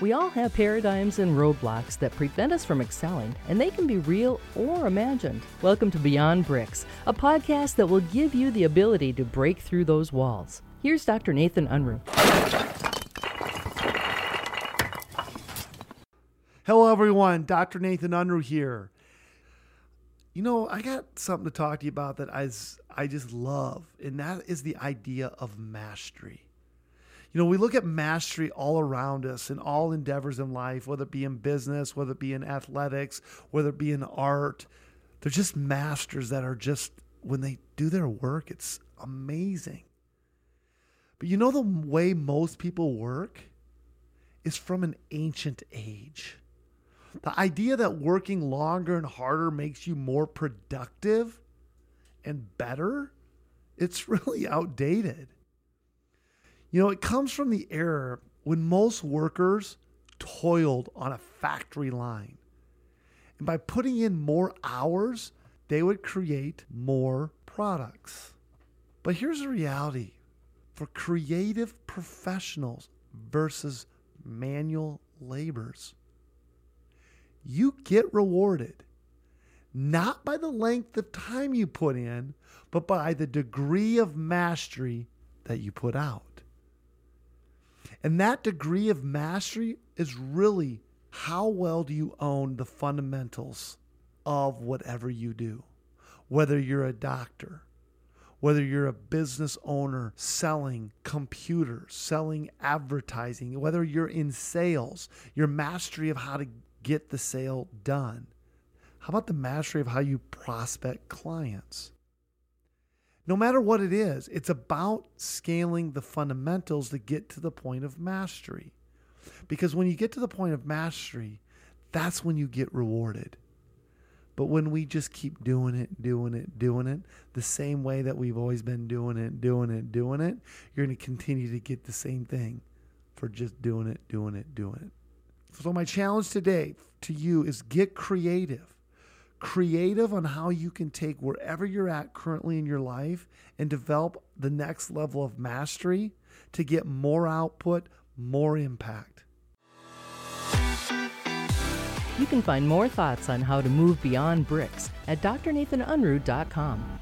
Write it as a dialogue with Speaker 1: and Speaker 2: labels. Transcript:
Speaker 1: We all have paradigms and roadblocks that prevent us from excelling, and they can be real or imagined. Welcome to Beyond Bricks, a podcast that will give you the ability to break through those walls. Here's Dr. Nathan Unruh.
Speaker 2: Hello, everyone. Dr. Nathan Unruh here. You know, I got something to talk to you about that I, I just love, and that is the idea of mastery. You know, we look at mastery all around us in all endeavors in life, whether it be in business, whether it be in athletics, whether it be in art. They're just masters that are just, when they do their work, it's amazing. But you know, the way most people work is from an ancient age. The idea that working longer and harder makes you more productive and better, it's really outdated. You know, it comes from the era when most workers toiled on a factory line. And by putting in more hours, they would create more products. But here's the reality for creative professionals versus manual laborers, you get rewarded not by the length of time you put in, but by the degree of mastery that you put out. And that degree of mastery is really how well do you own the fundamentals of whatever you do? Whether you're a doctor, whether you're a business owner selling computers, selling advertising, whether you're in sales, your mastery of how to get the sale done. How about the mastery of how you prospect clients? No matter what it is, it's about scaling the fundamentals to get to the point of mastery. Because when you get to the point of mastery, that's when you get rewarded. But when we just keep doing it, doing it, doing it, the same way that we've always been doing it, doing it, doing it, you're going to continue to get the same thing for just doing it, doing it, doing it. So, my challenge today to you is get creative creative on how you can take wherever you're at currently in your life and develop the next level of mastery to get more output, more impact.
Speaker 1: You can find more thoughts on how to move beyond bricks at drnathanunruh.com.